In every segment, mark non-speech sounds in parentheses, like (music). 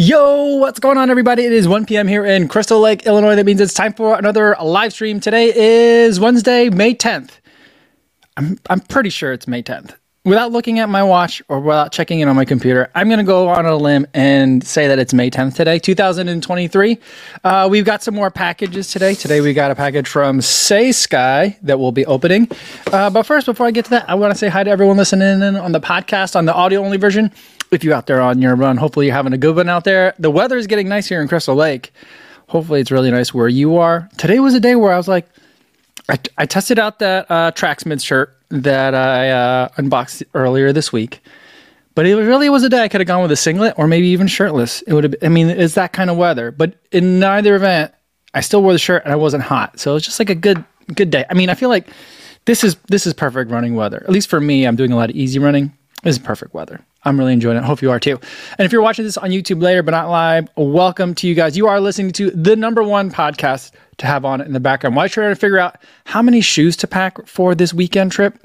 Yo, what's going on, everybody? It is 1 p.m. here in Crystal Lake, Illinois. That means it's time for another live stream. Today is Wednesday, May 10th. I'm, I'm pretty sure it's May 10th. Without looking at my watch or without checking in on my computer, I'm going to go on a limb and say that it's May 10th today, 2023. Uh, we've got some more packages today. Today we got a package from Saysky that we'll be opening. Uh, but first, before I get to that, I want to say hi to everyone listening in on the podcast on the audio only version if you're out there on your run, hopefully you're having a good one out there. The weather is getting nice here in Crystal Lake. Hopefully it's really nice where you are. Today was a day where I was like, I, I tested out that uh, Tracksmith shirt that I uh, unboxed earlier this week, but it really was a day I could have gone with a singlet or maybe even shirtless. It would have. I mean, it's that kind of weather. But in neither event, I still wore the shirt and I wasn't hot, so it's just like a good good day. I mean, I feel like this is this is perfect running weather. At least for me, I'm doing a lot of easy running. This is perfect weather. I'm really enjoying it. Hope you are too. And if you're watching this on YouTube later but not live, welcome to you guys. You are listening to the number one podcast to have on in the background. While you're trying to figure out how many shoes to pack for this weekend trip,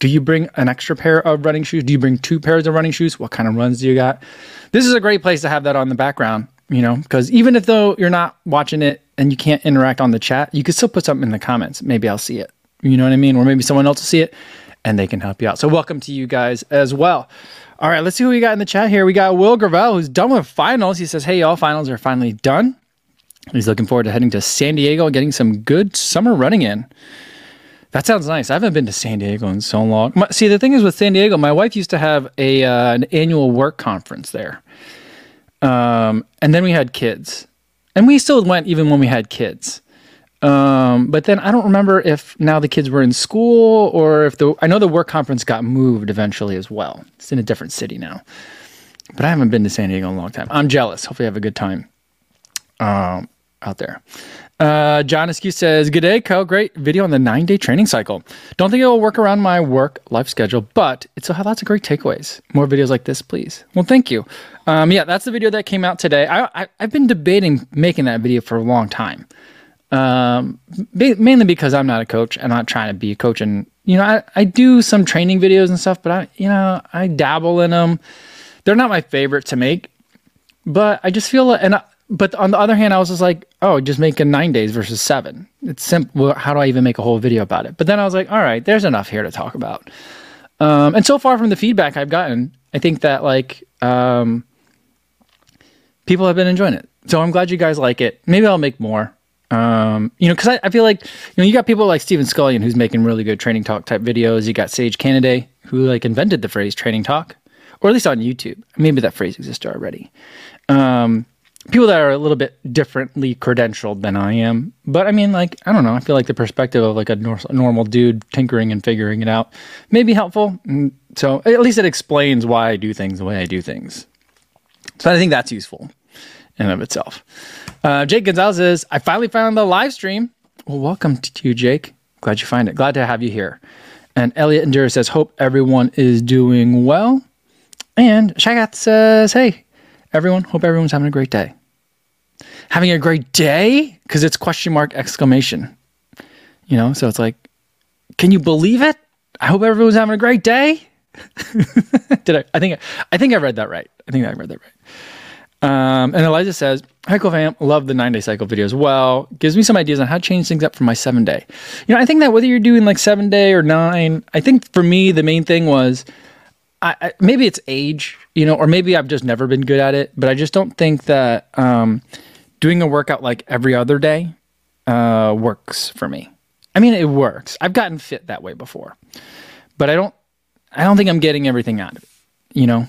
do you bring an extra pair of running shoes? Do you bring two pairs of running shoes? What kind of runs do you got? This is a great place to have that on the background, you know, because even if though you're not watching it and you can't interact on the chat, you can still put something in the comments. Maybe I'll see it. You know what I mean? Or maybe someone else will see it and they can help you out. So welcome to you guys as well. All right, let's see who we got in the chat here. We got Will Gravel, who's done with finals. He says, Hey, y'all, finals are finally done. He's looking forward to heading to San Diego and getting some good summer running in. That sounds nice. I haven't been to San Diego in so long. My, see, the thing is with San Diego, my wife used to have a uh, an annual work conference there, um, and then we had kids, and we still went even when we had kids. Um, but then I don't remember if now the kids were in school or if the I know the work conference got moved eventually as well. It's in a different city now. But I haven't been to San Diego in a long time. I'm jealous. Hopefully, I have a good time um, out there. Uh, John Askew says, Good day, Co. Great video on the nine day training cycle. Don't think it will work around my work life schedule, but it still have lots of great takeaways. More videos like this, please. Well, thank you. Um, yeah, that's the video that came out today. I, I, I've been debating making that video for a long time. Um, mainly because I'm not a coach. I'm not trying to be a coach. And, you know, I, I do some training videos and stuff, but I, you know, I dabble in them. They're not my favorite to make, but I just feel, and, I, but on the other hand, I was just like, oh, just making nine days versus seven. It's simple. How do I even make a whole video about it? But then I was like, all right, there's enough here to talk about. Um, and so far from the feedback I've gotten, I think that like, um, people have been enjoying it. So I'm glad you guys like it. Maybe I'll make more. Um, you know, because I, I, feel like you know you got people like Stephen Scullion who's making really good training talk type videos. You got Sage Canaday who like invented the phrase training talk, or at least on YouTube. Maybe that phrase existed already. Um, people that are a little bit differently credentialed than I am, but I mean, like I don't know. I feel like the perspective of like a nor- normal dude tinkering and figuring it out may be helpful. Mm, so at least it explains why I do things the way I do things. So I think that's useful in of itself. Uh, Jake Gonzalez says, I finally found the live stream. Well, welcome to you, Jake. Glad you find it. Glad to have you here. And Elliot Endura says, Hope everyone is doing well. And Shagath says, Hey, everyone, hope everyone's having a great day. Having a great day? Because it's question mark exclamation. You know, so it's like, can you believe it? I hope everyone's having a great day. (laughs) Did I? I think I think I read that right. I think I read that right. Um, and Eliza says, Hi, fam. Love the nine day cycle video as well. Gives me some ideas on how to change things up for my seven day. You know, I think that whether you're doing like seven day or nine, I think for me, the main thing was I, I, maybe it's age, you know, or maybe I've just never been good at it, but I just don't think that um, doing a workout like every other day uh, works for me. I mean, it works. I've gotten fit that way before, but I don't, I don't think I'm getting everything out of it, you know?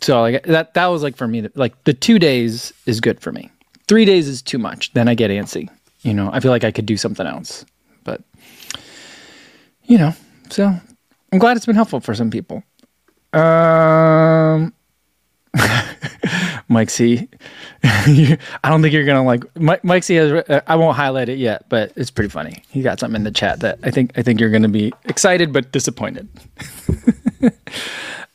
So like that that was like for me like the 2 days is good for me. 3 days is too much. Then I get antsy. You know, I feel like I could do something else. But you know, so I'm glad it's been helpful for some people. Um (laughs) Mike C. (laughs) I don't think you're gonna like Mike, Mike C. Has, uh, I won't highlight it yet, but it's pretty funny. He got something in the chat that I think I think you're gonna be excited but disappointed. (laughs)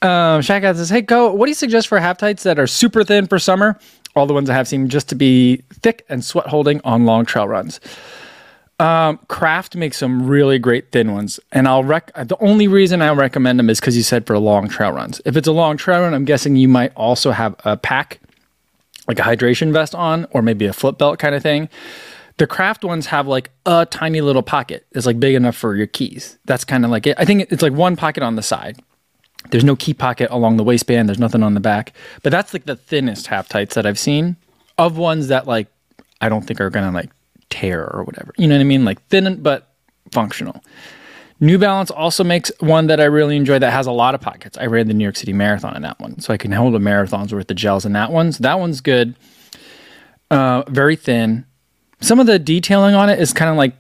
Um, Shaq says, "Hey, go. What do you suggest for half tights that are super thin for summer? All the ones I have seem just to be thick and sweat holding on long trail runs. Um, Craft makes some really great thin ones, and I'll rec. The only reason I recommend them is because you said for long trail runs. If it's a long trail run, I'm guessing you might also have a pack like a hydration vest on or maybe a flip belt kind of thing. The craft ones have like a tiny little pocket. It's like big enough for your keys. That's kind of like it. I think it's like one pocket on the side. There's no key pocket along the waistband. There's nothing on the back. But that's like the thinnest half tights that I've seen of ones that like I don't think are gonna like tear or whatever. You know what I mean? Like thin but functional. New Balance also makes one that I really enjoy that has a lot of pockets. I ran the New York City Marathon in that one, so I can hold a marathon's worth of gels in that one. So that one's good. Uh, very thin. Some of the detailing on it is kind of like,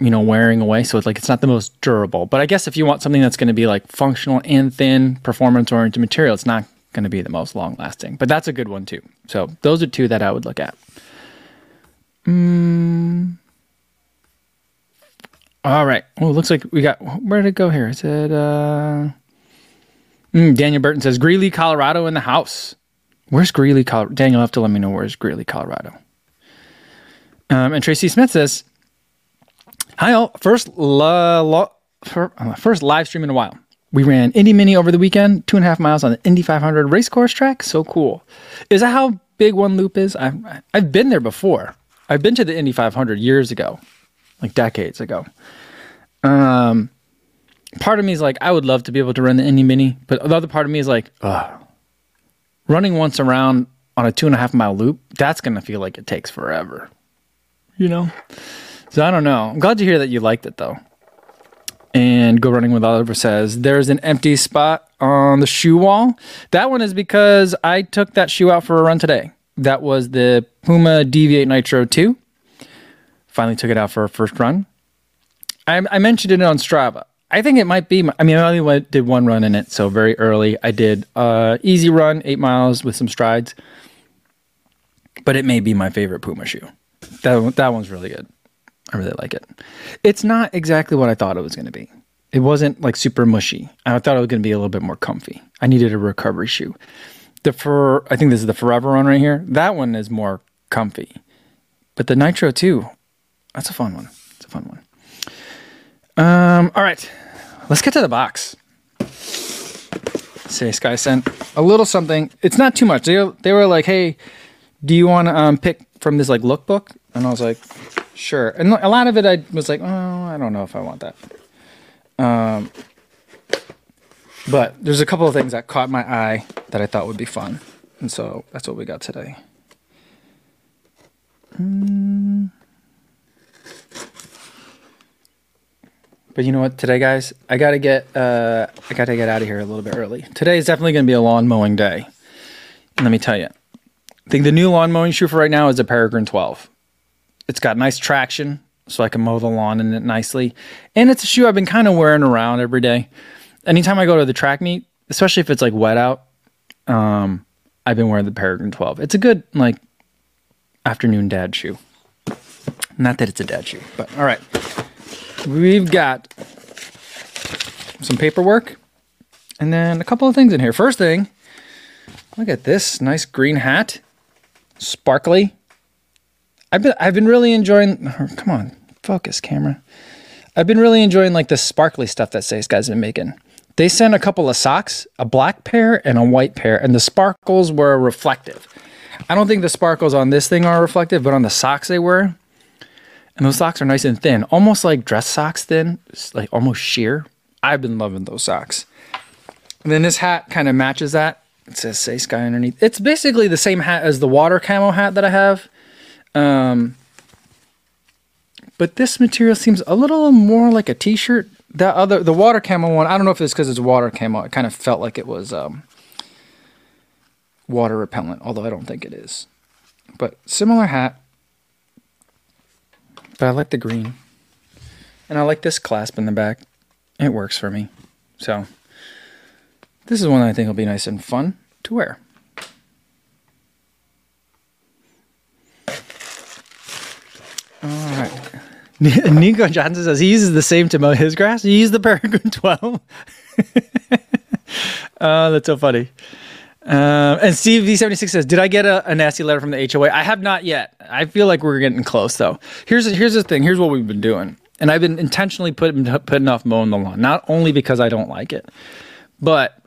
you know, wearing away. So it's like it's not the most durable. But I guess if you want something that's going to be like functional and thin, performance oriented material, it's not going to be the most long lasting. But that's a good one too. So those are two that I would look at. Mm. All right. Well, it looks like we got. Where did it go here? Is It. Uh, mm, Daniel Burton says Greeley, Colorado, in the house. Where's Greeley, Colorado? Daniel, have to let me know where's Greeley, Colorado. Um, and Tracy Smith says, "Hi all. First, la, la, uh, first live stream in a while. We ran Indy Mini over the weekend, two and a half miles on the Indy 500 race course track. So cool. Is that how big one loop is? I've I've been there before. I've been to the Indy 500 years ago, like decades ago. Um, part of me is like, I would love to be able to run the Indy Mini, but the other part of me is like, ugh, running once around on a two and a half mile loop, that's gonna feel like it takes forever, you know. So I don't know. I'm glad to hear that you liked it though. And Go Running with Oliver says, There's an empty spot on the shoe wall. That one is because I took that shoe out for a run today. That was the Puma Deviate Nitro 2. Finally took it out for a first run. I, I mentioned it on Strava. I think it might be. My, I mean, I only went, did one run in it, so very early. I did uh, easy run, eight miles with some strides, but it may be my favorite Puma shoe. That that one's really good. I really like it. It's not exactly what I thought it was going to be. It wasn't like super mushy. I thought it was going to be a little bit more comfy. I needed a recovery shoe. The for I think this is the Forever one right here. That one is more comfy, but the Nitro 2, that's a fun one. It's a fun one. Um, all right, let's get to the box. Saysky sent a little something. It's not too much. They they were like, hey, do you want to um, pick from this like lookbook? And I was like, sure. And a lot of it, I was like, oh, I don't know if I want that. Um, but there's a couple of things that caught my eye that I thought would be fun, and so that's what we got today. Mm. But you know what? Today, guys, I gotta get uh, I gotta get out of here a little bit early. Today is definitely gonna be a lawn mowing day. Let me tell you, I think the new lawn mowing shoe for right now is a Peregrine 12. It's got nice traction, so I can mow the lawn in it nicely, and it's a shoe I've been kind of wearing around every day. Anytime I go to the track meet, especially if it's like wet out, um, I've been wearing the Peregrine 12. It's a good like afternoon dad shoe. Not that it's a dad shoe, but all right we've got some paperwork and then a couple of things in here. First thing, look at this nice green hat, sparkly. I've been I've been really enjoying. Come on, focus, camera. I've been really enjoying like the sparkly stuff that Saysky's been making. They sent a couple of socks, a black pair and a white pair, and the sparkles were reflective. I don't think the sparkles on this thing are reflective, but on the socks they were. And those socks are nice and thin, almost like dress socks thin, like almost sheer. I've been loving those socks. And then this hat kind of matches that. It says Saysky underneath. It's basically the same hat as the water camo hat that I have. Um, but this material seems a little more like a t-shirt. The other, the water camo one, I don't know if it's because it's water camo. It kind of felt like it was um, water repellent, although I don't think it is. But similar hat, but I like the green. And I like this clasp in the back. It works for me. So this is one I think will be nice and fun to wear. All right. (laughs) Nico Johnson says he uses the same to mow his grass. He uses the Peregrine (laughs) 12. (laughs) oh, that's so funny. Uh, and Steve V76 says, "Did I get a, a, nasty letter from the HOA? I have not yet. I feel like we're getting close, though. Here's here's the thing. Here's what we've been doing, and I've been intentionally putting putting off mowing the lawn, not only because I don't like it, but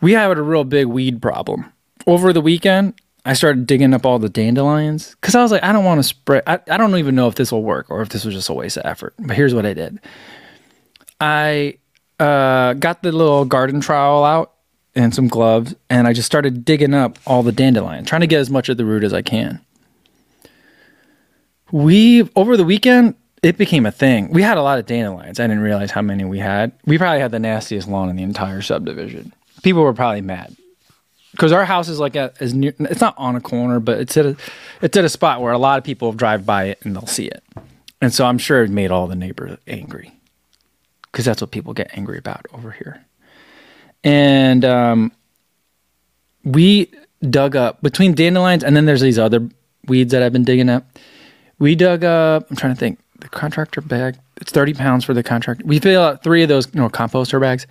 we had a real big weed problem over the weekend. I started digging up all the dandelions because I was like, I don't want to spray. I, I don't even know if this will work or if this was just a waste of effort. But here's what I did I uh, got the little garden trowel out and some gloves, and I just started digging up all the dandelion, trying to get as much of the root as I can. We, over the weekend, it became a thing. We had a lot of dandelions. I didn't realize how many we had. We probably had the nastiest lawn in the entire subdivision. People were probably mad because our house is like a is near. It's not on a corner, but it's at a it's at a spot where a lot of people drive by it and they'll see it. And so I'm sure it made all the neighbors angry because that's what people get angry about over here. And um, we dug up between dandelions and then there's these other weeds that I've been digging up. We dug up. I'm trying to think the contractor bag. It's 30 pounds for the contractor. We filled out three of those, you know, composter bags.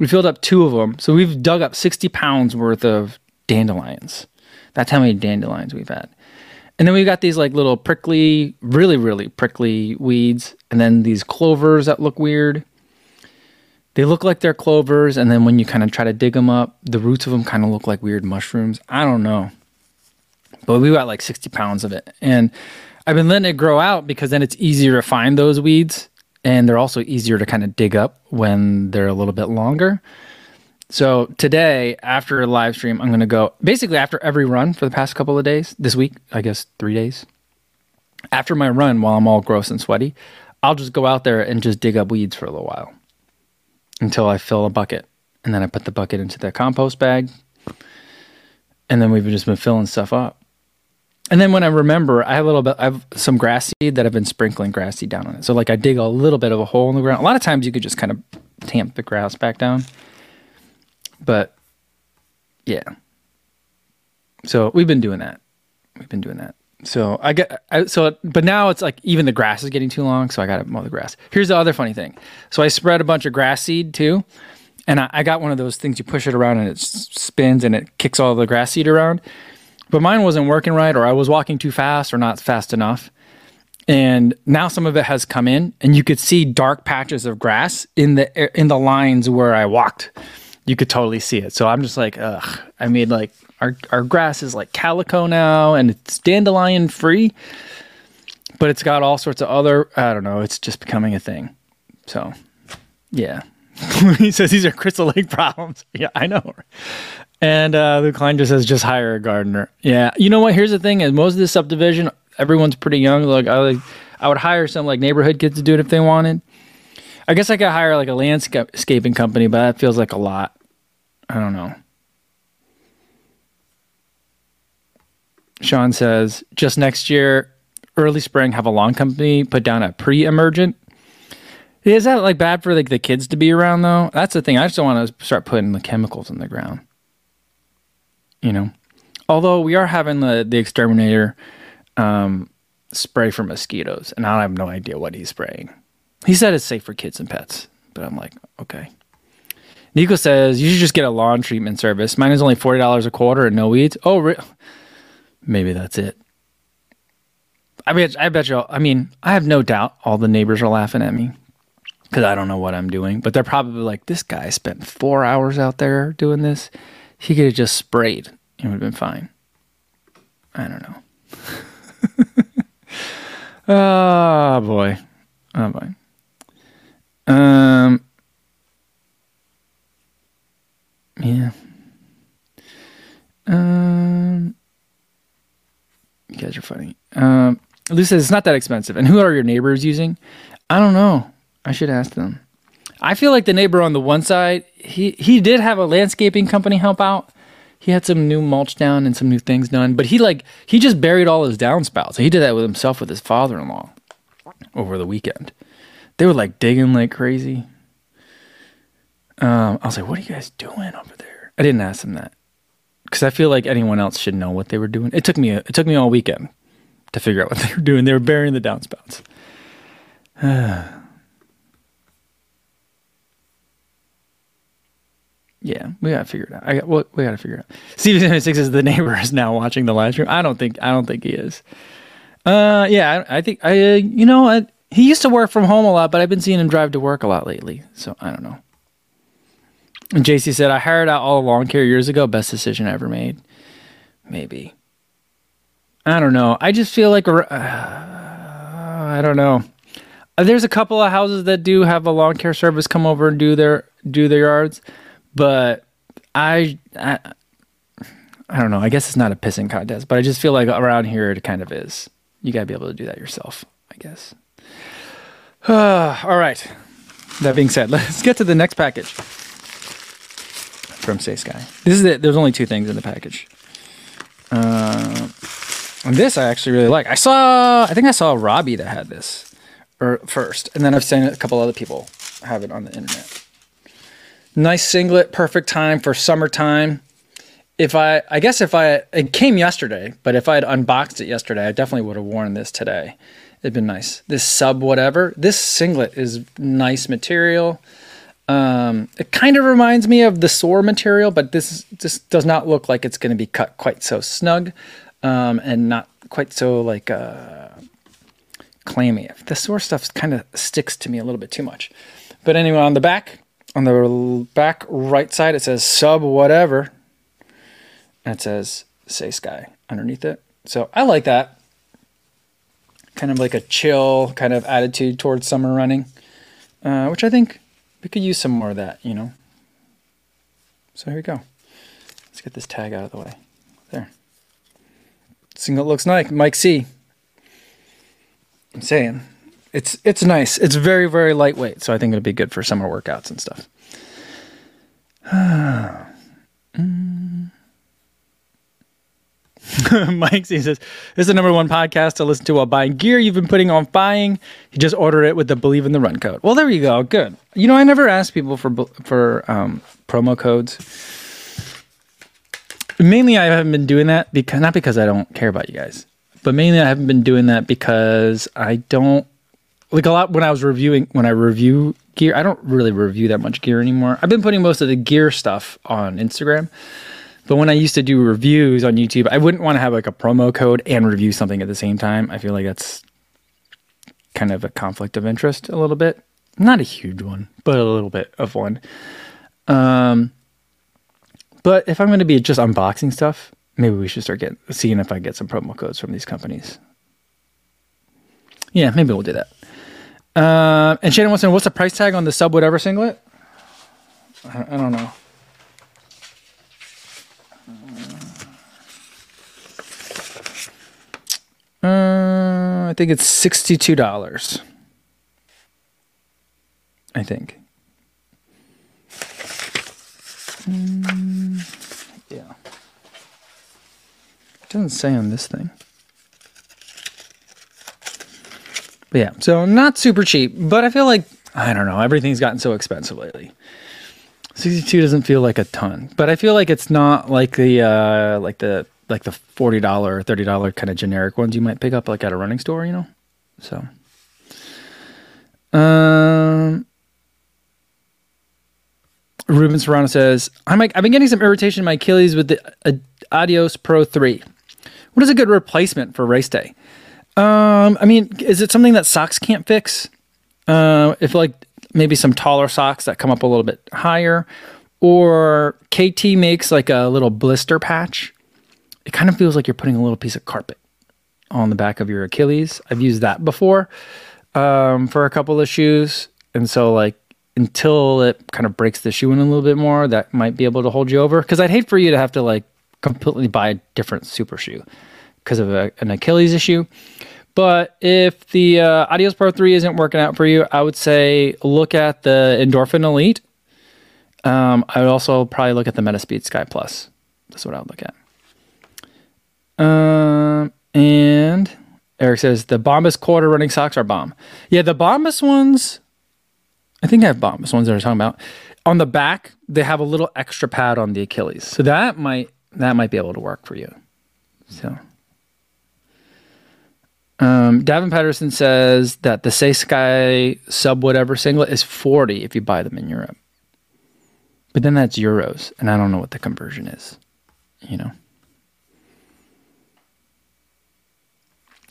We filled up two of them. So we've dug up 60 pounds worth of dandelions. That's how many dandelions we've had. And then we've got these like little prickly, really, really prickly weeds. And then these clovers that look weird. They look like they're clovers. And then when you kind of try to dig them up, the roots of them kind of look like weird mushrooms. I don't know. But we got like 60 pounds of it. And I've been letting it grow out because then it's easier to find those weeds and they're also easier to kind of dig up when they're a little bit longer. So today, after a live stream, I'm going to go basically after every run for the past couple of days, this week, I guess three days. After my run, while I'm all gross and sweaty, I'll just go out there and just dig up weeds for a little while until I fill a bucket. And then I put the bucket into the compost bag. And then we've just been filling stuff up. And then when I remember, I have a little bit, I have some grass seed that I've been sprinkling grass seed down on it. So like I dig a little bit of a hole in the ground. A lot of times you could just kind of tamp the grass back down. But yeah. So we've been doing that. We've been doing that. So I get I, so, but now it's like even the grass is getting too long, so I got to mow the grass. Here's the other funny thing. So I spread a bunch of grass seed too, and I, I got one of those things you push it around and it spins and it kicks all the grass seed around. But mine wasn't working right, or I was walking too fast, or not fast enough. And now some of it has come in, and you could see dark patches of grass in the in the lines where I walked. You could totally see it. So I'm just like, ugh. I mean, like our our grass is like calico now, and it's dandelion free, but it's got all sorts of other. I don't know. It's just becoming a thing. So, yeah. (laughs) he says these are Crystal Lake problems. (laughs) Yeah, I know. And uh, the client just says, just hire a gardener. Yeah. You know what? Here's the thing: is most of the subdivision, everyone's pretty young. Like I like, I would hire some like neighborhood kids to do it if they wanted. I guess I could hire like a landscaping company, but that feels like a lot. I don't know. Sean says, just next year, early spring, have a lawn company put down a pre-emergent. Is that like bad for like the kids to be around though? That's the thing. I just don't want to start putting the chemicals in the ground you know. Although we are having the the exterminator um, spray for mosquitoes, and I have no idea what he's spraying. He said it's safe for kids and pets, but I'm like, okay. Nico says you should just get a lawn treatment service. Mine is only forty dollars a quarter and no weeds. Oh, re- maybe that's it. I bet. I bet you. I mean, I have no doubt all the neighbors are laughing at me because I don't know what I'm doing. But they're probably like, "This guy spent four hours out there doing this. He could have just sprayed. It would have been fine. I don't know. oh (laughs) boy. Oh boy. Um. Yeah. Um. You guys are funny. Um. Lou says it's not that expensive. And who are your neighbors using? I don't know. I should ask them. I feel like the neighbor on the one side, he he did have a landscaping company help out. He had some new mulch down and some new things done, but he like he just buried all his downspouts. He did that with himself with his father-in-law over the weekend. They were like digging like crazy. Um, I was like, "What are you guys doing over there?" I didn't ask them that because I feel like anyone else should know what they were doing. It took me it took me all weekend to figure out what (laughs) they were doing. They were burying the downspouts. (sighs) Yeah, we gotta figure it out. I got we gotta figure it out. Steven seventy six is the neighbor is now watching the live stream. I don't think I don't think he is. Uh, yeah, I, I think I uh, you know I, he used to work from home a lot, but I've been seeing him drive to work a lot lately. So I don't know. And JC said I hired out all lawn care years ago. Best decision I ever made. Maybe I don't know. I just feel like uh, I don't know. Uh, There's a couple of houses that do have a lawn care service come over and do their do their yards, but I, I I don't know. I guess it's not a pissing contest, but I just feel like around here it kind of is. You got to be able to do that yourself, I guess. (sighs) all right. That being said, (laughs) let's get to the next package from Saysky. This is it. There's only two things in the package. Uh, this I actually really like. I saw, I think I saw Robbie that had this or first, and then I've seen a couple other people have it on the internet. Nice singlet, perfect time for summertime. If I, I guess if I, it came yesterday, but if I had unboxed it yesterday, I definitely would have worn this today. It'd been nice. This sub whatever, this singlet is nice material. Um, it kind of reminds me of the Soar material, but this just does not look like it's going to be cut quite so snug, um, and not quite so like uh, clammy. The Soar stuff kind of sticks to me a little bit too much. But anyway, on the back, on the back right side, it says sub whatever, and it says Saysky underneath it. So I like that. Kind of like a chill kind of attitude towards summer running, uh, which I think we could use some more of that, you know. So here we go. Let's get this tag out of the way. There. Single looks nice. Mike C. I'm saying. It's it's nice. It's very, very lightweight, so I think it'll be good for summer workouts and stuff. (sighs) Mm. (laughs) Mike says, This is the number one podcast to listen to while buying gear you've been putting on buying. You just ordered it with the Believe in the Run code. Well, there you go. Good. You know, I never ask people for for um, promo codes. Mainly, I haven't been doing that because not because I don't care about you guys, but mainly I haven't been doing that because I don't like a lot when I was reviewing when I review gear. I don't really review that much gear anymore. I've been putting most of the gear stuff on Instagram. But when I used to do reviews on YouTube, I wouldn't want to have like a promo code and review something at the same time. I feel like that's kind of a conflict of interest a little bit. Not a huge one, but a little bit of one. Um, but if I'm going to be just unboxing stuff, maybe we should start getting seeing if I get some promo codes from these companies. Yeah, maybe we'll do that. Uh, and Shannon wants to know what's the price tag on the sub whatever singlet? I, I don't know. Uh, I think it's sixty-two dollars. I think. Mm, yeah. It doesn't say on this thing. But yeah, so not super cheap, but I feel like I don't know, everything's gotten so expensive lately. 62 doesn't feel like a ton, but I feel like it's not like the uh like the like the $40 or $30 kind of generic ones you might pick up like at a running store, you know? So um Ruben Serrano says, I'm like, I've been getting some irritation in my Achilles with the uh, Adios Pro 3. What is a good replacement for race day? Um, I mean, is it something that socks can't fix? Uh, if like maybe some taller socks that come up a little bit higher, or KT makes like a little blister patch. It kind of feels like you're putting a little piece of carpet on the back of your Achilles. I've used that before um, for a couple of shoes, and so like until it kind of breaks the shoe in a little bit more, that might be able to hold you over. Because I'd hate for you to have to like completely buy a different super shoe because of a, an Achilles issue. But if the uh, Adios Pro 3 isn't working out for you, I would say look at the Endorphin Elite. Um, I would also probably look at the Metaspeed Sky Plus. That's what I would look at. Um, and Eric says the Bombas quarter running socks are bomb. Yeah, the Bombas ones, I think I have Bombas ones that are talking about. On the back, they have a little extra pad on the Achilles, so that might that might be able to work for you. So. Um, Davin Patterson says that the Saysky sub whatever singlet is 40 if you buy them in Europe. But then that's euros, and I don't know what the conversion is, you know.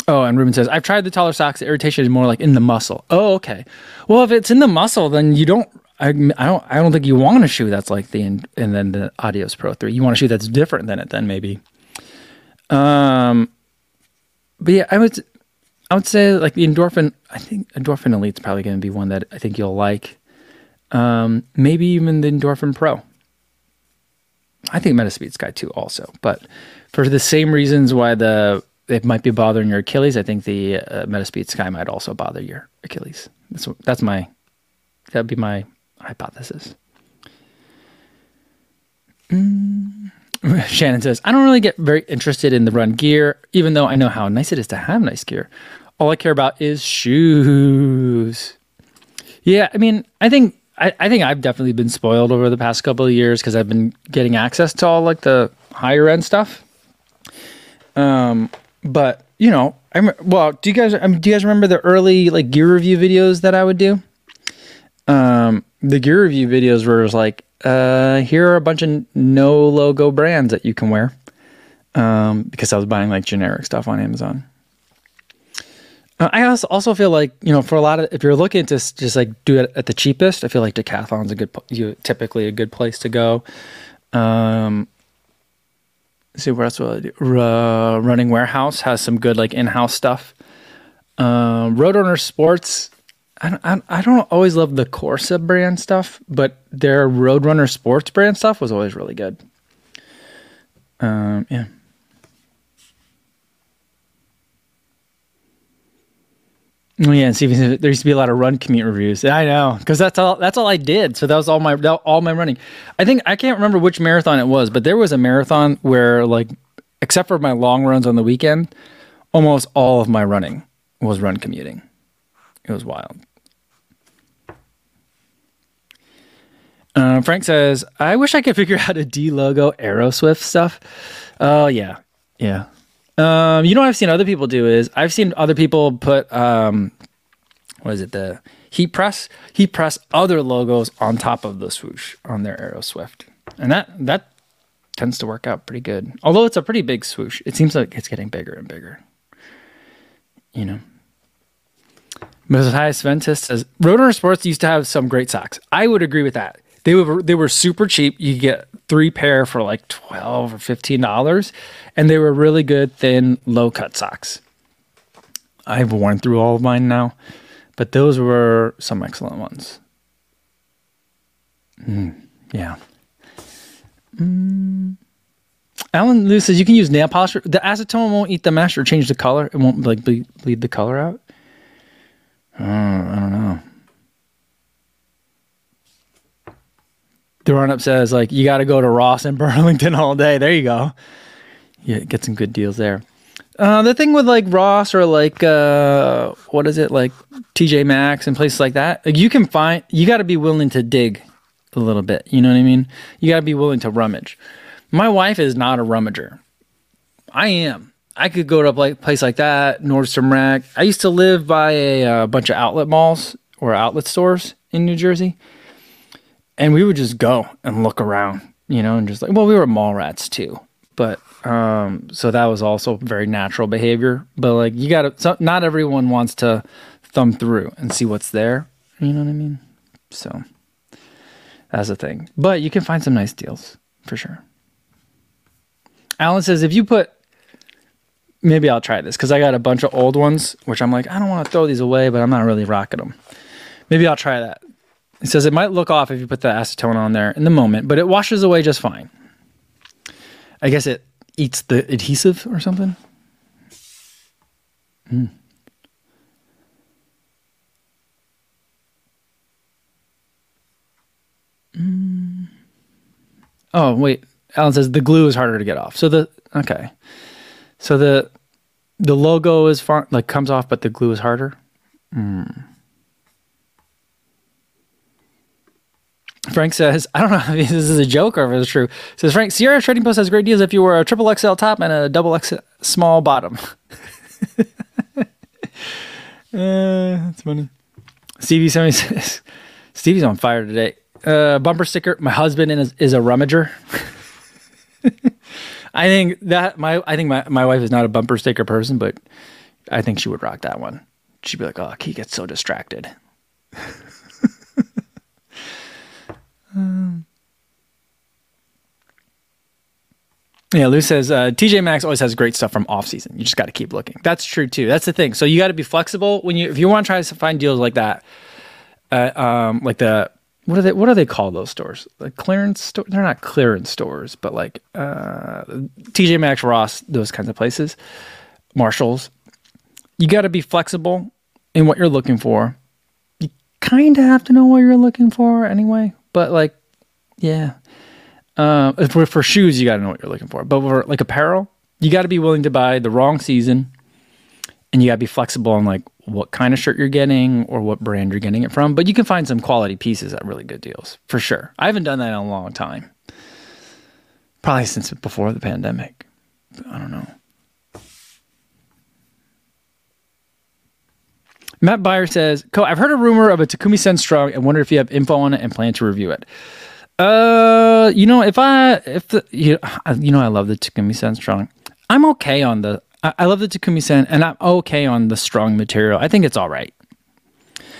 Oh, and Ruben says, I've tried the taller socks. The irritation is more like in the muscle. Oh, okay. Well, if it's in the muscle, then you don't. I, I don't. I don't think you want a shoe that's like the and then the Adios Pro Three. You want a shoe that's different than it. Then maybe. Um, but yeah, I would I would say like the endorphin. I think endorphin elite's probably going to be one that I think you'll like. Um, maybe even the endorphin pro. I think Metaspeed Sky too also, but for the same reasons why the it might be bothering your Achilles, I think the uh, Metaspeed Sky might also bother your Achilles. That's that's my that'd be my hypothesis. Mm. (laughs) Shannon says, I don't really get very interested in the run gear, even though I know how nice it is to have nice gear. All I care about is shoes. Yeah, I mean, I think I, I think I've definitely been spoiled over the past couple of years because I've been getting access to all like the higher end stuff. Um, but you know, I well, do you guys I mean, do you guys remember the early like gear review videos that I would do? Um, the gear review videos were like, uh, here are a bunch of no logo brands that you can wear. Um, because I was buying like generic stuff on Amazon. Uh, I also also feel like you know for a lot of if you're looking to just like do it at the cheapest, I feel like Decathlon's a good you typically a good place to go. Um, see where else will I do? Uh, Running Warehouse has some good like in-house stuff. Uh, Roadrunner Sports, I don't, I, I don't always love the Corsa brand stuff, but their Roadrunner Sports brand stuff was always really good. Um, yeah. Oh, yeah, and see, there used to be a lot of run commute reviews. I know, because that's all that's all I did. So that was all my all my running. I think I can't remember which marathon it was, but there was a marathon where, like, except for my long runs on the weekend, almost all of my running was run commuting. It was wild. Uh, Frank says, "I wish I could figure (laughs) out how to de-logo Aeroswift stuff." Oh yeah, yeah. Um, you know what I've seen other people do is I've seen other people put um, what is it the heat press heat press other logos on top of the swoosh on their Aero Swift, and that that tends to work out pretty good. Although it's a pretty big swoosh, it seems like it's getting bigger and bigger. You know. Mrs. Ventus says Roadrunner Sports used to have some great socks. I would agree with that. They were they were super cheap. You get three pair for like twelve or fifteen dollars, and they were really good thin low cut socks. I've worn through all of mine now, but those were some excellent ones. Mm, yeah. Mm. Alan Lou says you can use nail polish. The acetone won't eat the mesh or change the color. It won't like bleed, bleed the color out. Uh, I don't know. The run up says like you got to go to Ross and (laughs) Burlington all day. There you go. Yeah, get some good deals there. Uh, the thing with like Ross or like uh, what is it like TJ Maxx and places like that, like you can find you got to be willing to dig a little bit. You know what I mean? You got to be willing to rummage. My wife is not a rummager. I am. I could go to a place like that, Nordstrom Rack. I used to live by a, a uh, bunch of outlet malls or outlet stores in New Jersey, and we would just go and look around, you know, and just like, well, we were mall rats too, but um, so that was also very natural behavior. But like, you got to, so not everyone wants to thumb through and see what's there. You know what I mean? So that's the thing. But you can find some nice deals for sure. Alan says if you put maybe I'll try this because I got a bunch of old ones, which I'm like, I don't want to throw these away, but I'm not really rocking them. Maybe I'll try that. It says it might look off if you put the acetone on there in the moment, but it washes away just fine. I guess it eats the adhesive or something. Mm. Mm. Oh wait, Alan says the glue is harder to get off. So the okay, so the the logo is far like comes off, but the glue is harder. Mm. Frank says, I don't know if this is a joke or if it's true. Says Frank, Sierra Trading Post has great deals if you wear a triple XL top and a double X small bottom. (laughs) uh, that's funny. Stevie (laughs) says, Stevie's on fire today. Uh, bumper sticker. My husband is, is a rummager. (laughs) I think that my I think my, my wife is not a bumper sticker person, but I think she would rock that one. She'd be like, "Oh, he gets so distracted." Um, Yeah, Lou says uh, TJ Maxx always has great stuff from off season. You just got to keep looking. That's true too. That's the thing. So you got to be flexible when you if you want to try to find deals like that. Uh, um, like the what are they what are they called those stores? Like clearance store? They're not clearance stores, but like uh, TJ Maxx, Ross, those kinds of places, Marshalls. You got to be flexible in what you're looking for. You kind of have to know what you're looking for anyway, but like, yeah, uh, for, for shoes, you got to know what you're looking for. But for like apparel, you got to be willing to buy the wrong season, and you got to be flexible on like what kind of shirt you're getting or what brand you're getting it from. But you can find some quality pieces at really good deals for sure. I haven't done that in a long time, probably since before the pandemic. I don't know. Matt Byer says, "Co, I've heard a rumor of a Takumi Sen Strong and wonder if you have info on it and plan to review it." Uh, you know, if I if the you, you know I love the Takumi Sen strong. I'm okay on the I, I love the Takumi Sen and I'm okay on the strong material. I think it's all right.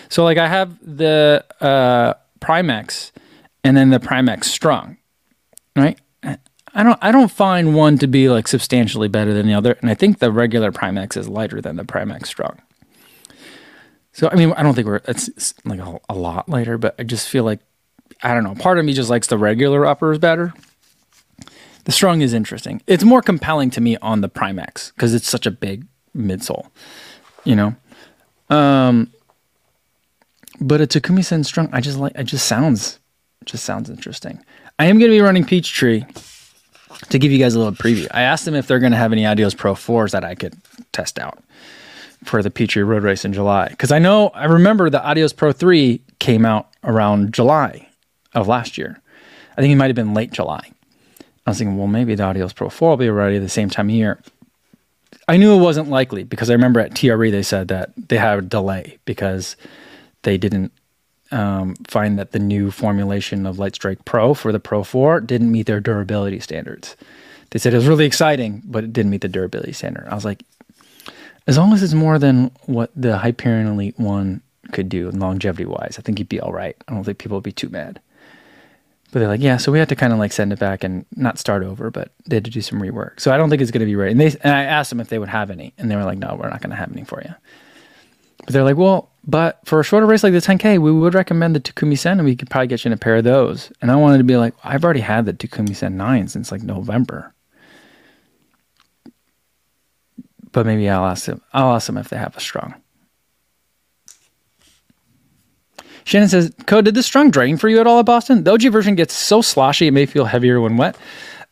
So like I have the uh Primex and then the Primex strong. Right? I don't I don't find one to be like substantially better than the other and I think the regular Primex is lighter than the Primex strong. So I mean I don't think we're it's, like a, a lot lighter but I just feel like I don't know. Part of me just likes the regular uppers better. The strong is interesting. It's more compelling to me on the Primex because it's such a big midsole, you know. Um, but a Takumi Sen strong, I just like. It just sounds, just sounds interesting. I am going to be running Peachtree to give you guys a little preview. I asked them if they're going to have any Adios Pro 4s that I could test out for the Peachtree Road Race in July. Because I know, I remember the Adios Pro 3 came out around July of last year. I think it might have been late July. I was thinking, well, maybe the Adios Pro 4 will be ready at the same time of year. I knew it wasn't likely because I remember at TRE they said that they had a delay because they didn't um, find that the new formulation of Lightstrike Pro for the Pro 4 didn't meet their durability standards. They said it was really exciting, but it didn't meet the durability standard. I was like, as long as it's more than what the Hyperion Elite 1 could do longevity wise, I think you'd be all right. I don't think people would be too mad. But they're like, yeah, so we had to kind of like send it back and not start over, but they had to do some rework. So I don't think it's going to be ready. And they and I asked them if they would have any, and they were like, no, we're not going to have any for you. But they're like, well, but for a shorter race like the 10K, we would recommend the Takumi Sen, and we could probably get you in a pair of those. And I wanted to be like, I've already had the Takumi Sen 9 since like November. But maybe I'll ask them. I'll ask them if they have a strong. Shannon says, "Code, did the strong drain for you at all at Boston? The OG version gets so sloshy it may feel heavier when wet.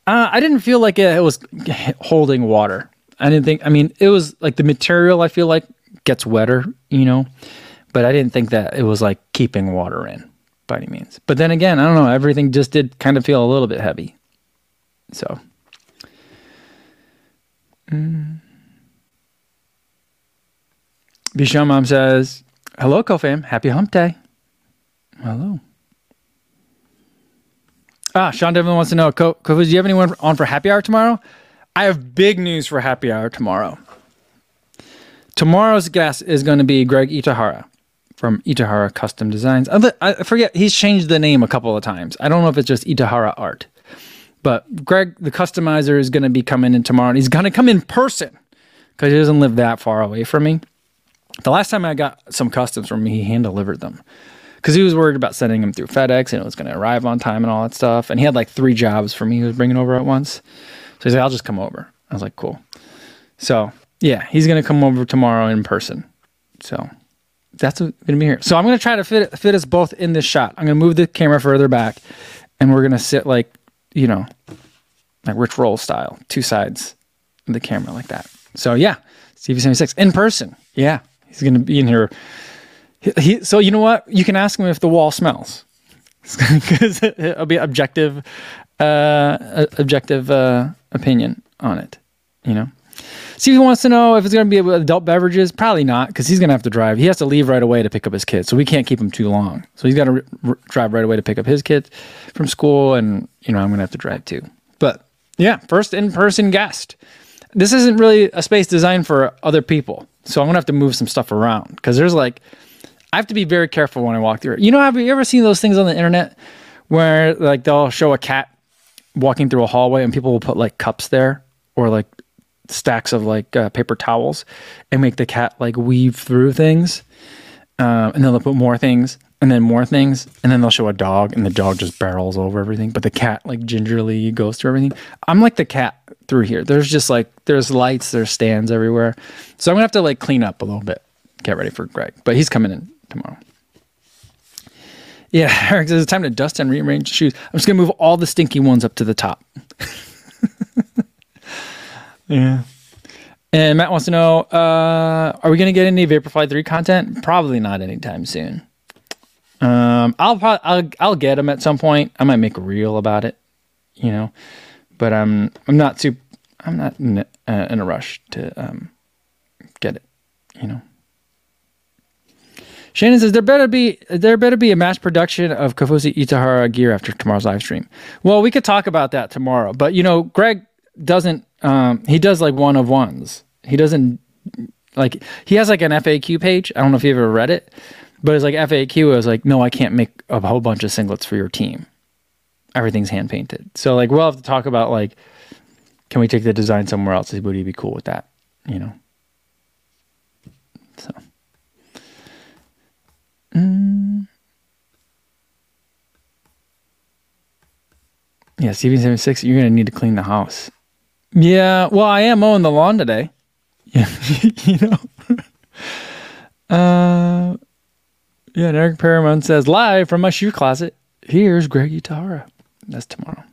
Uh, I didn't feel like it was (laughs) holding water. I didn't think. I mean, it was like the material. I feel like gets wetter, you know, but I didn't think that it was like keeping water in by any means. But then again, I don't know. Everything just did kind of feel a little bit heavy. So." Mm. Bichon Mom says, Hello, CoFam. Happy hump day. Hello. Ah, Sean Devlin wants to know, Co- do you have anyone on for happy hour tomorrow? I have big news for happy hour tomorrow. Tomorrow's guest is going to be Greg Itahara from Itahara Custom Designs. I forget, he's changed the name a couple of times. I don't know if it's just Itahara Art. But Greg, the customizer, is going to be coming in tomorrow, and he's going to come in person because he doesn't live that far away from me. The last time I got some customs from me, he hand delivered them because he was worried about sending them through FedEx and it was going to arrive on time and all that stuff. And he had like three jobs for me he was bringing over at once. So he's like, I'll just come over. I was like, cool. So yeah, he's going to come over tomorrow in person. So that's going to be here. So I'm going to try to fit fit us both in this shot. I'm going to move the camera further back, and we're going to sit like you know, like Rich Roll style, two sides of the camera like that. So yeah, Stevie seventy six in person. Yeah, he's going to be in here he, so you know what? You can ask him if the wall smells, (laughs) because it'll be objective, uh, objective uh, opinion on it. You know. Steve wants to know if it's going to be adult beverages. Probably not, because he's going to have to drive. He has to leave right away to pick up his kids, so we can't keep him too long. So he's got to drive right away to pick up his kids from school, and you know I'm going to have to drive too. But yeah, first in-person guest. This isn't really a space designed for other people, so I'm to have to move some stuff around because there's like I have to be very careful when I walk through it. You know, have you ever seen those things on the internet where like they'll show a cat walking through a hallway and people will put like cups there or like stacks of like uh, paper towels and make the cat like weave through things. Um, and then they'll put more things and then more things. And then they'll show a dog and the dog just barrels over everything. But the cat like gingerly goes through everything. I'm like the cat through here. There's just like, there's lights, there's stands everywhere. So I'm gonna have to like clean up a little bit, get ready for Greg. But he's coming in tomorrow. Yeah, (laughs) Eric says it's time to dust and rearrange shoes. I'm just gonna move all the stinky ones up to the top. (laughs) yeah. And Matt wants to know, uh, are we gonna get any Vaporfly 3 content? Probably not anytime soon. Um, I'll probably I'll, I'll get them at some point. I might make a reel about it, you know, but I'm I'm not too I'm not in, a- uh, in a rush to um, get it, you know. Shannon says there better be there better be a mass production of Kofuzi Itahara gear after tomorrow's live stream. Well, we could talk about that tomorrow, but you know, Greg doesn't. Um, he does like one of ones. He doesn't like he has like an FAQ page. I don't know if you ever read it, but it's like FAQ. I was like, no, I can't make a whole bunch of singlets for your team. Everything's hand painted. So like we'll have to talk about like, can we take the design somewhere else? Would he be cool with that? You know. So. Yeah, CV76, you're going to need to clean the house. Yeah, well, I am mowing the lawn today. Yeah, (laughs) you know. (laughs) uh, yeah, and Eric Paramount says, live from my shoe closet, here's Greg Utahara. That's tomorrow.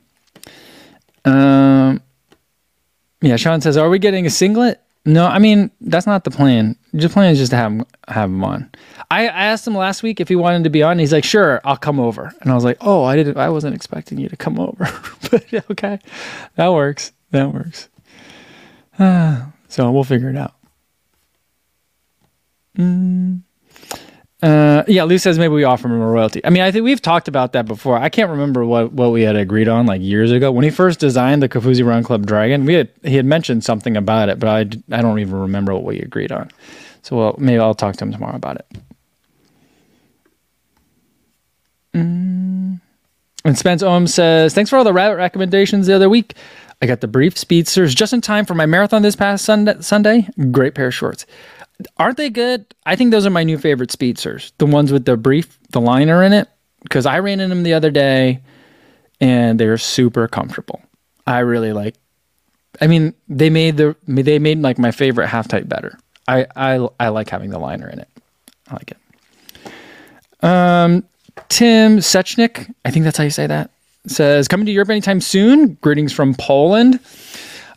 Um, yeah, Sean says, are we getting a singlet? No, I mean, that's not the plan. The plan is just to have have him on. I, I asked him last week if he wanted to be on. He's like, sure, I'll come over. And I was like, oh, I didn't, I wasn't expecting you to come over. (laughs) but okay, that works. That works. Ah, (sighs) so we'll figure it out. Mm. Uh, yeah, Lou says maybe we offer him a royalty. I mean, I think we've talked about that before. I can't remember what, what we had agreed on like years ago when he first designed the Kofuzi Run Club Dragon. We had he had mentioned something about it, but I, I don't even remember what we agreed on. So well, maybe I'll talk to him tomorrow about it. Mm. And Spence Ohm says, "Thanks for all the rabbit recommendations the other week. I got the brief speedsters just in time for my marathon this past Sunday. Sunday. Great pair of shorts." Aren't they good? I think those are my new favorite speedsters. The ones with the brief, the liner in it, because I ran in them the other day, and they're super comfortable. I really like. I mean, they made the they made like my favorite half type better. I I I like having the liner in it. I like it. Um, Tim Sechnik, I think that's how you say that. Says coming to Europe anytime soon. Greetings from Poland.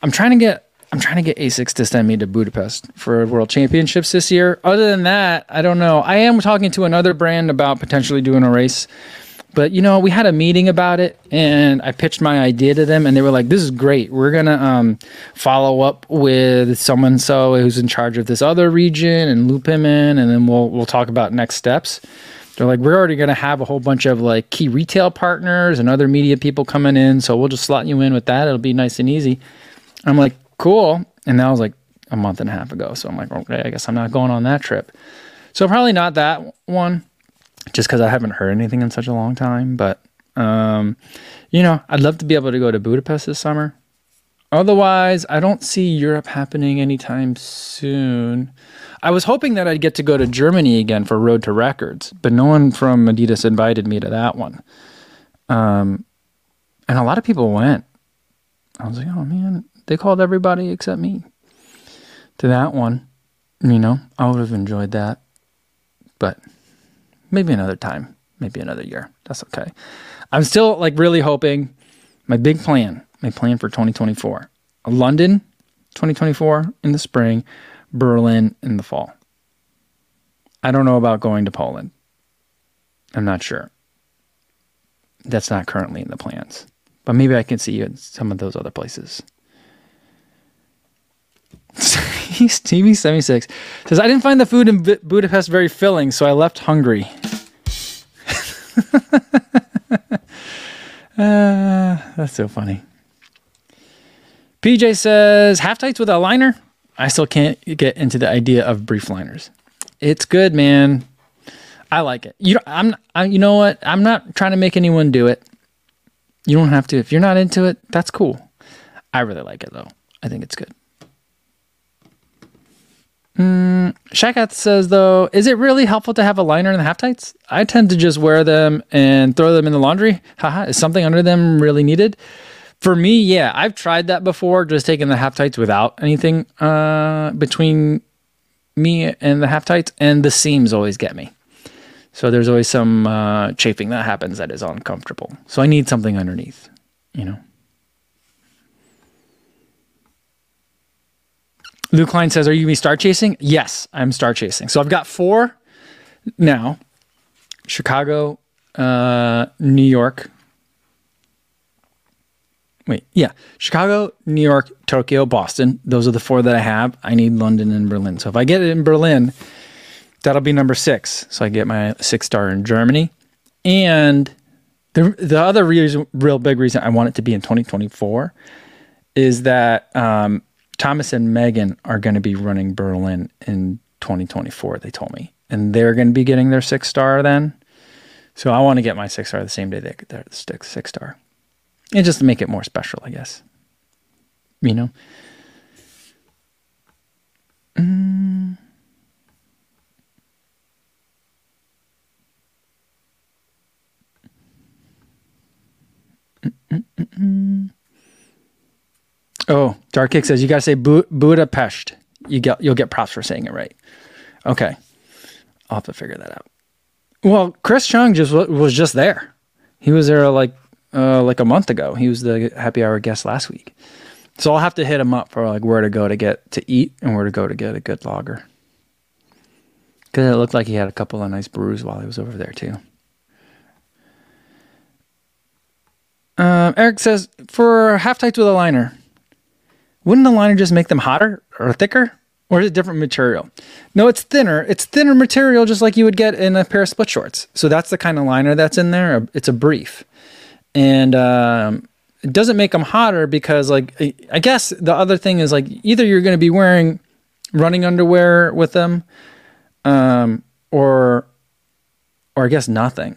I'm trying to get I'm trying to get Asics to send me to Budapest for World Championships this year. Other than that, I don't know. I am talking to another brand about potentially doing a race. But you know, we had a meeting about it and I pitched my idea to them and they were like, This is great. We're gonna um, follow up with someone so who's in charge of this other region and loop him in and then we'll we'll talk about next steps. They're like, we're already going to have a whole bunch of like key retail partners and other media people coming in. So we'll just slot you in with that. It'll be nice and easy. I'm like, cool. And that was like a month and a half ago. So I'm like, okay, I guess I'm not going on that trip. So probably not that one, just because I haven't heard anything in such a long time. But, um, you know, I'd love to be able to go to Budapest this summer. Otherwise, I don't see Europe happening anytime soon. I was hoping that I'd get to go to Germany again for Road to Records, but no one from Adidas invited me to that one. Um, and a lot of people went. I was like, oh man, they called everybody except me to that one. You know, I would have enjoyed that, but maybe another time, maybe another year. That's okay. I'm still like really hoping my big plan, my plan for 2024, London 2024 in the spring, Berlin in the fall. I don't know about going to Poland. I'm not sure. That's not currently in the plans. But maybe I can see you in some of those other places. (laughs) TV 76 says, I didn't find the food in Bu- Budapest very filling, so I left hungry. (laughs) uh, that's so funny. PJ says, half tights with a liner? I still can't get into the idea of brief liners. It's good, man. I like it. You, I'm, I, you know what? I'm not trying to make anyone do it. You don't have to. If you're not into it, that's cool. I really like it though. I think it's good. Mm, says though, is it really helpful to have a liner in the half tights? I tend to just wear them and throw them in the laundry. Haha, is something under them really needed? For me, yeah, I've tried that before, just taking the half tights without anything uh, between me and the half tights, and the seams always get me. So there's always some uh, chafing that happens that is uncomfortable. So I need something underneath, you know. Luke Klein says, Are you going to be star chasing? Yes, I'm star chasing. So I've got four now Chicago, uh, New York. Wait, yeah. Chicago, New York, Tokyo, Boston. Those are the four that I have. I need London and Berlin. So if I get it in Berlin, that'll be number six. So I get my six star in Germany. And the, the other reason, real big reason I want it to be in 2024 is that um, Thomas and Megan are going to be running Berlin in 2024, they told me. And they're going to be getting their six star then. So I want to get my six star the same day they get their six, star. And just to make it more special, I guess. You know? Mm. Mm-mm-mm. Oh, Dark Kick says you gotta say Bu- Budapest. You get you'll get props for saying it right. Okay, I'll have to figure that out. Well, Chris Chung just was just there. He was there like uh, like a month ago. He was the happy hour guest last week. So I'll have to hit him up for like where to go to get to eat and where to go to get a good lager. Because it looked like he had a couple of nice brews while he was over there too. Um, Eric says for half tights with a liner, wouldn't the liner just make them hotter or thicker? Or is it different material? No, it's thinner. It's thinner material just like you would get in a pair of split shorts. So that's the kind of liner that's in there. It's a brief. And um, it doesn't make them hotter because, like, I guess the other thing is, like, either you're going to be wearing running underwear with them um, or, or I guess nothing.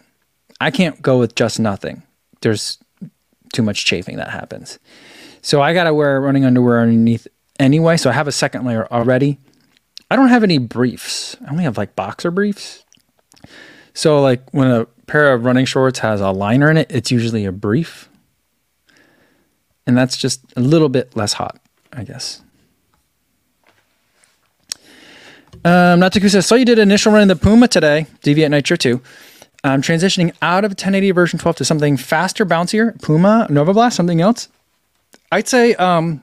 I can't go with just nothing. There's too much chafing that happens. So I got to wear running underwear underneath anyway. So I have a second layer already. I don't have any briefs. I only have like boxer briefs. So like when a pair of running shorts has a liner in it, it's usually a brief. And that's just a little bit less hot, I guess. Um, Natsuku says, so you did initial run in the Puma today, Deviate Nitro 2. I'm transitioning out of 1080 version 12 to something faster, bouncier, Puma, Novablast, something else. I'd say um,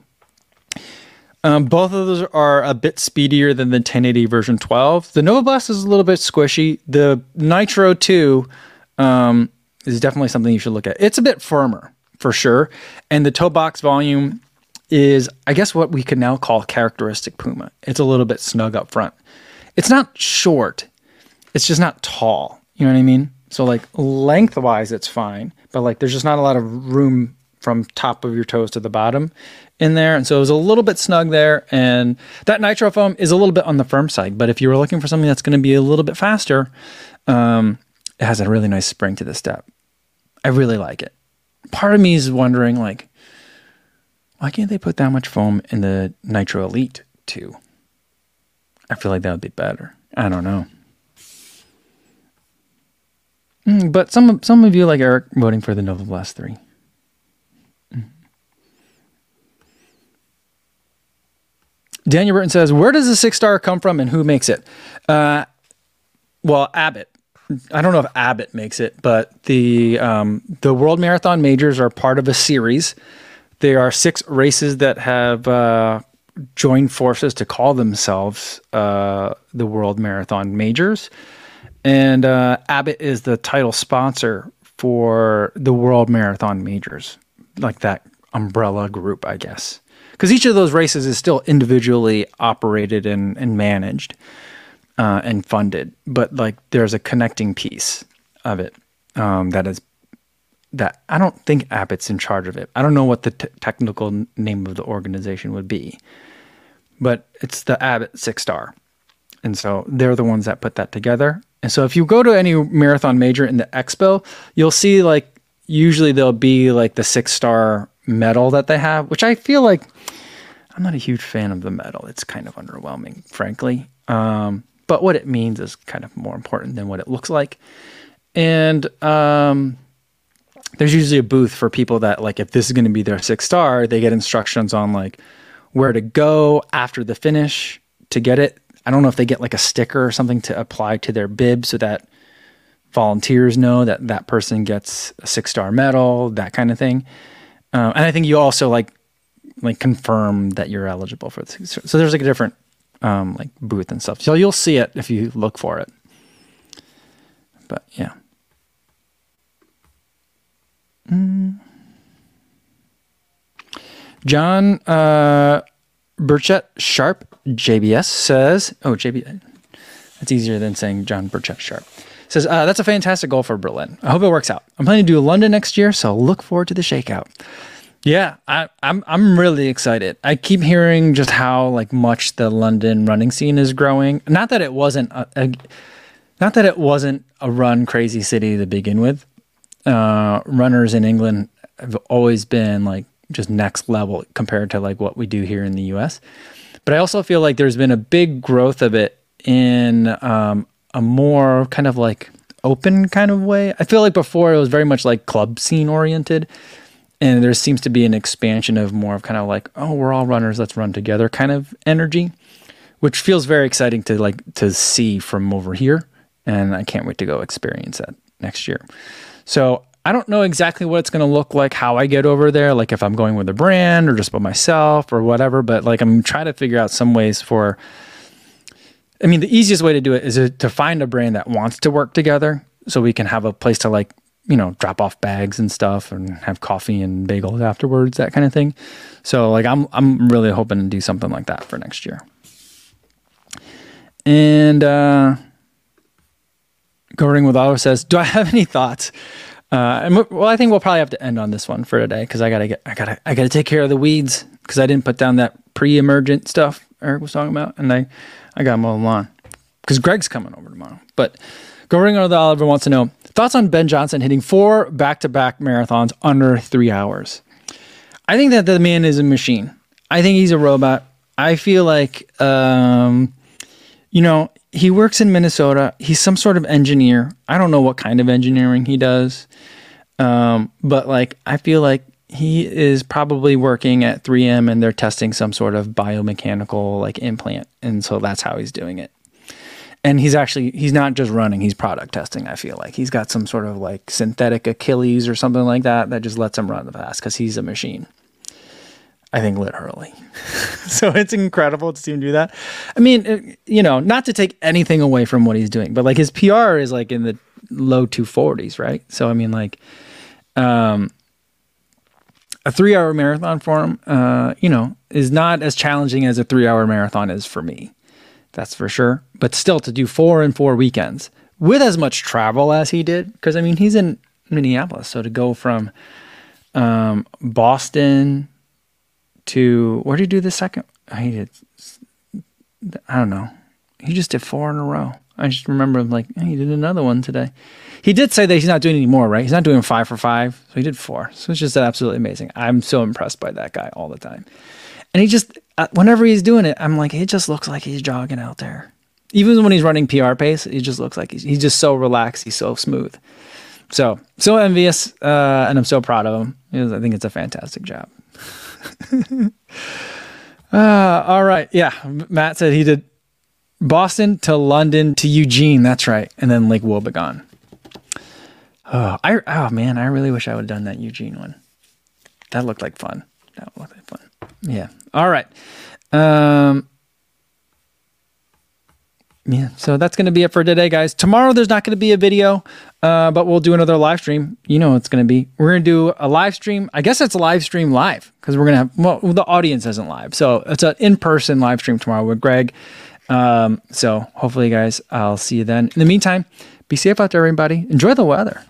um, both of those are a bit speedier than the 1080 version 12. The Novablast is a little bit squishy. The Nitro 2 um, is definitely something you should look at. It's a bit firmer for sure. And the toe box volume is, I guess, what we could now call characteristic Puma. It's a little bit snug up front. It's not short, it's just not tall. You know what I mean? So, like, lengthwise, it's fine, but like, there's just not a lot of room from top of your toes to the bottom in there. And so it was a little bit snug there. And that nitro foam is a little bit on the firm side. But if you were looking for something that's going to be a little bit faster, um, it has a really nice spring to the step. I really like it. Part of me is wondering, like, why can't they put that much foam in the Nitro Elite too? I feel like that would be better. I don't know. Mm, but some some of you like Eric voting for the Novablast 3. Daniel Burton says, "Where does the six star come from, and who makes it?" Uh, well, Abbott. I don't know if Abbott makes it, but the um, the World Marathon Majors are part of a series. There are six races that have uh, joined forces to call themselves uh, the World Marathon Majors, and uh, Abbott is the title sponsor for the World Marathon Majors, like that umbrella group, I guess because each of those races is still individually operated and, and managed uh, and funded, but like there's a connecting piece of it um, that is that I don't think Abbott's in charge of it. I don't know what the t- technical name of the organization would be, but it's the Abbott Six Star, and so they're the ones that put that together. And so if you go to any marathon major in the expo, you'll see like usually there'll be like the six star medal that they have, which I feel like I'm not a huge fan of the metal. It's kind of underwhelming, frankly. Um, but what it means is kind of more important than what it looks like. And um, there's usually a booth for people that like if this is going to be their six star, they get instructions on like where to go after the finish to get it. I don't know if they get like a sticker or something to apply to their bib so that volunteers know that that person gets a six star medal, that kind of thing. Um, and I think you also like like confirm that you're eligible for this. So there's like a different um, like booth and stuff. So you'll see it if you look for it. But yeah. Mm. John uh, Burchett Sharp JBS says, "Oh, JB, that's easier than saying John Burchett Sharp." Says uh, that's a fantastic goal for Berlin. I hope it works out. I'm planning to do London next year, so look forward to the shakeout. Yeah, I, I'm I'm really excited. I keep hearing just how like much the London running scene is growing. Not that it wasn't a, a not that it wasn't a run crazy city to begin with. Uh, runners in England have always been like just next level compared to like what we do here in the U.S. But I also feel like there's been a big growth of it in um, a more kind of like open kind of way. I feel like before it was very much like club scene oriented and there seems to be an expansion of more of kind of like oh we're all runners let's run together kind of energy which feels very exciting to like to see from over here and i can't wait to go experience that next year so i don't know exactly what it's going to look like how i get over there like if i'm going with a brand or just by myself or whatever but like i'm trying to figure out some ways for i mean the easiest way to do it is to find a brand that wants to work together so we can have a place to like you know, drop off bags and stuff and have coffee and bagels afterwards, that kind of thing. So like I'm I'm really hoping to do something like that for next year. And uh Going with Auto says, "Do I have any thoughts?" Uh, and well, I think we'll probably have to end on this one for today because I gotta get, I gotta, I gotta take care of the weeds because I didn't put down that pre-emergent stuff Eric was talking about, and I, I got mow the lawn because Greg's coming over tomorrow. But going with Oliver wants to know Thoughts on Ben Johnson hitting four back to back marathons under three hours? I think that the man is a machine. I think he's a robot. I feel like, um, you know, he works in Minnesota. He's some sort of engineer. I don't know what kind of engineering he does. Um, but like, I feel like he is probably working at 3M and they're testing some sort of biomechanical like implant. And so that's how he's doing it. And he's actually he's not just running he's product testing i feel like. He's got some sort of like synthetic achilles or something like that that just lets him run the fast because he's a machine. I think literally. (laughs) So it's incredible to see him do that. I mean it, you know not to take anything away from what he's doing but like his pr is like in the low 240s right? So i mean like um a three hour marathon for him uh you know is not as challenging as a three hour marathon is for me that's for sure. But still, to do four and four weekends with as much travel as he did, because I mean, he's in Minneapolis. So to go from um, Boston to where did he do the second? He did, I don't know. He just did four in a row. I just remember him like he did another one today. He did say that he's not doing any more, right? He's not doing five for five, so he did four. So it's just absolutely amazing. I'm so impressed by that guy all the time. And he just, uh, whenever he's doing it, I'm like, it just looks like he's jogging out there. Even when he's running PR pace, he just looks like he's, he's just so relaxed. He's so smooth. So, so envious, uh, and I'm so proud of him. I think it's a fantastic job. (laughs) uh, all right. Yeah. Matt said he did Boston to London to Eugene. That's right. And then Lake Wobegon. Oh, I, oh man, I really wish I would have done that Eugene one. That looked like fun. That looked like fun. Yeah. All right. Um, yeah, so that's going to be it for today, guys. Tomorrow there's not going to be a video, uh, but we'll do another live stream. You know it's going to be. We're going to do a live stream. I guess it's a live stream live because we're going to have, well, the audience isn't live. So it's an in person live stream tomorrow with Greg. Um, so hopefully, guys, I'll see you then. In the meantime, be safe out there, everybody. Enjoy the weather.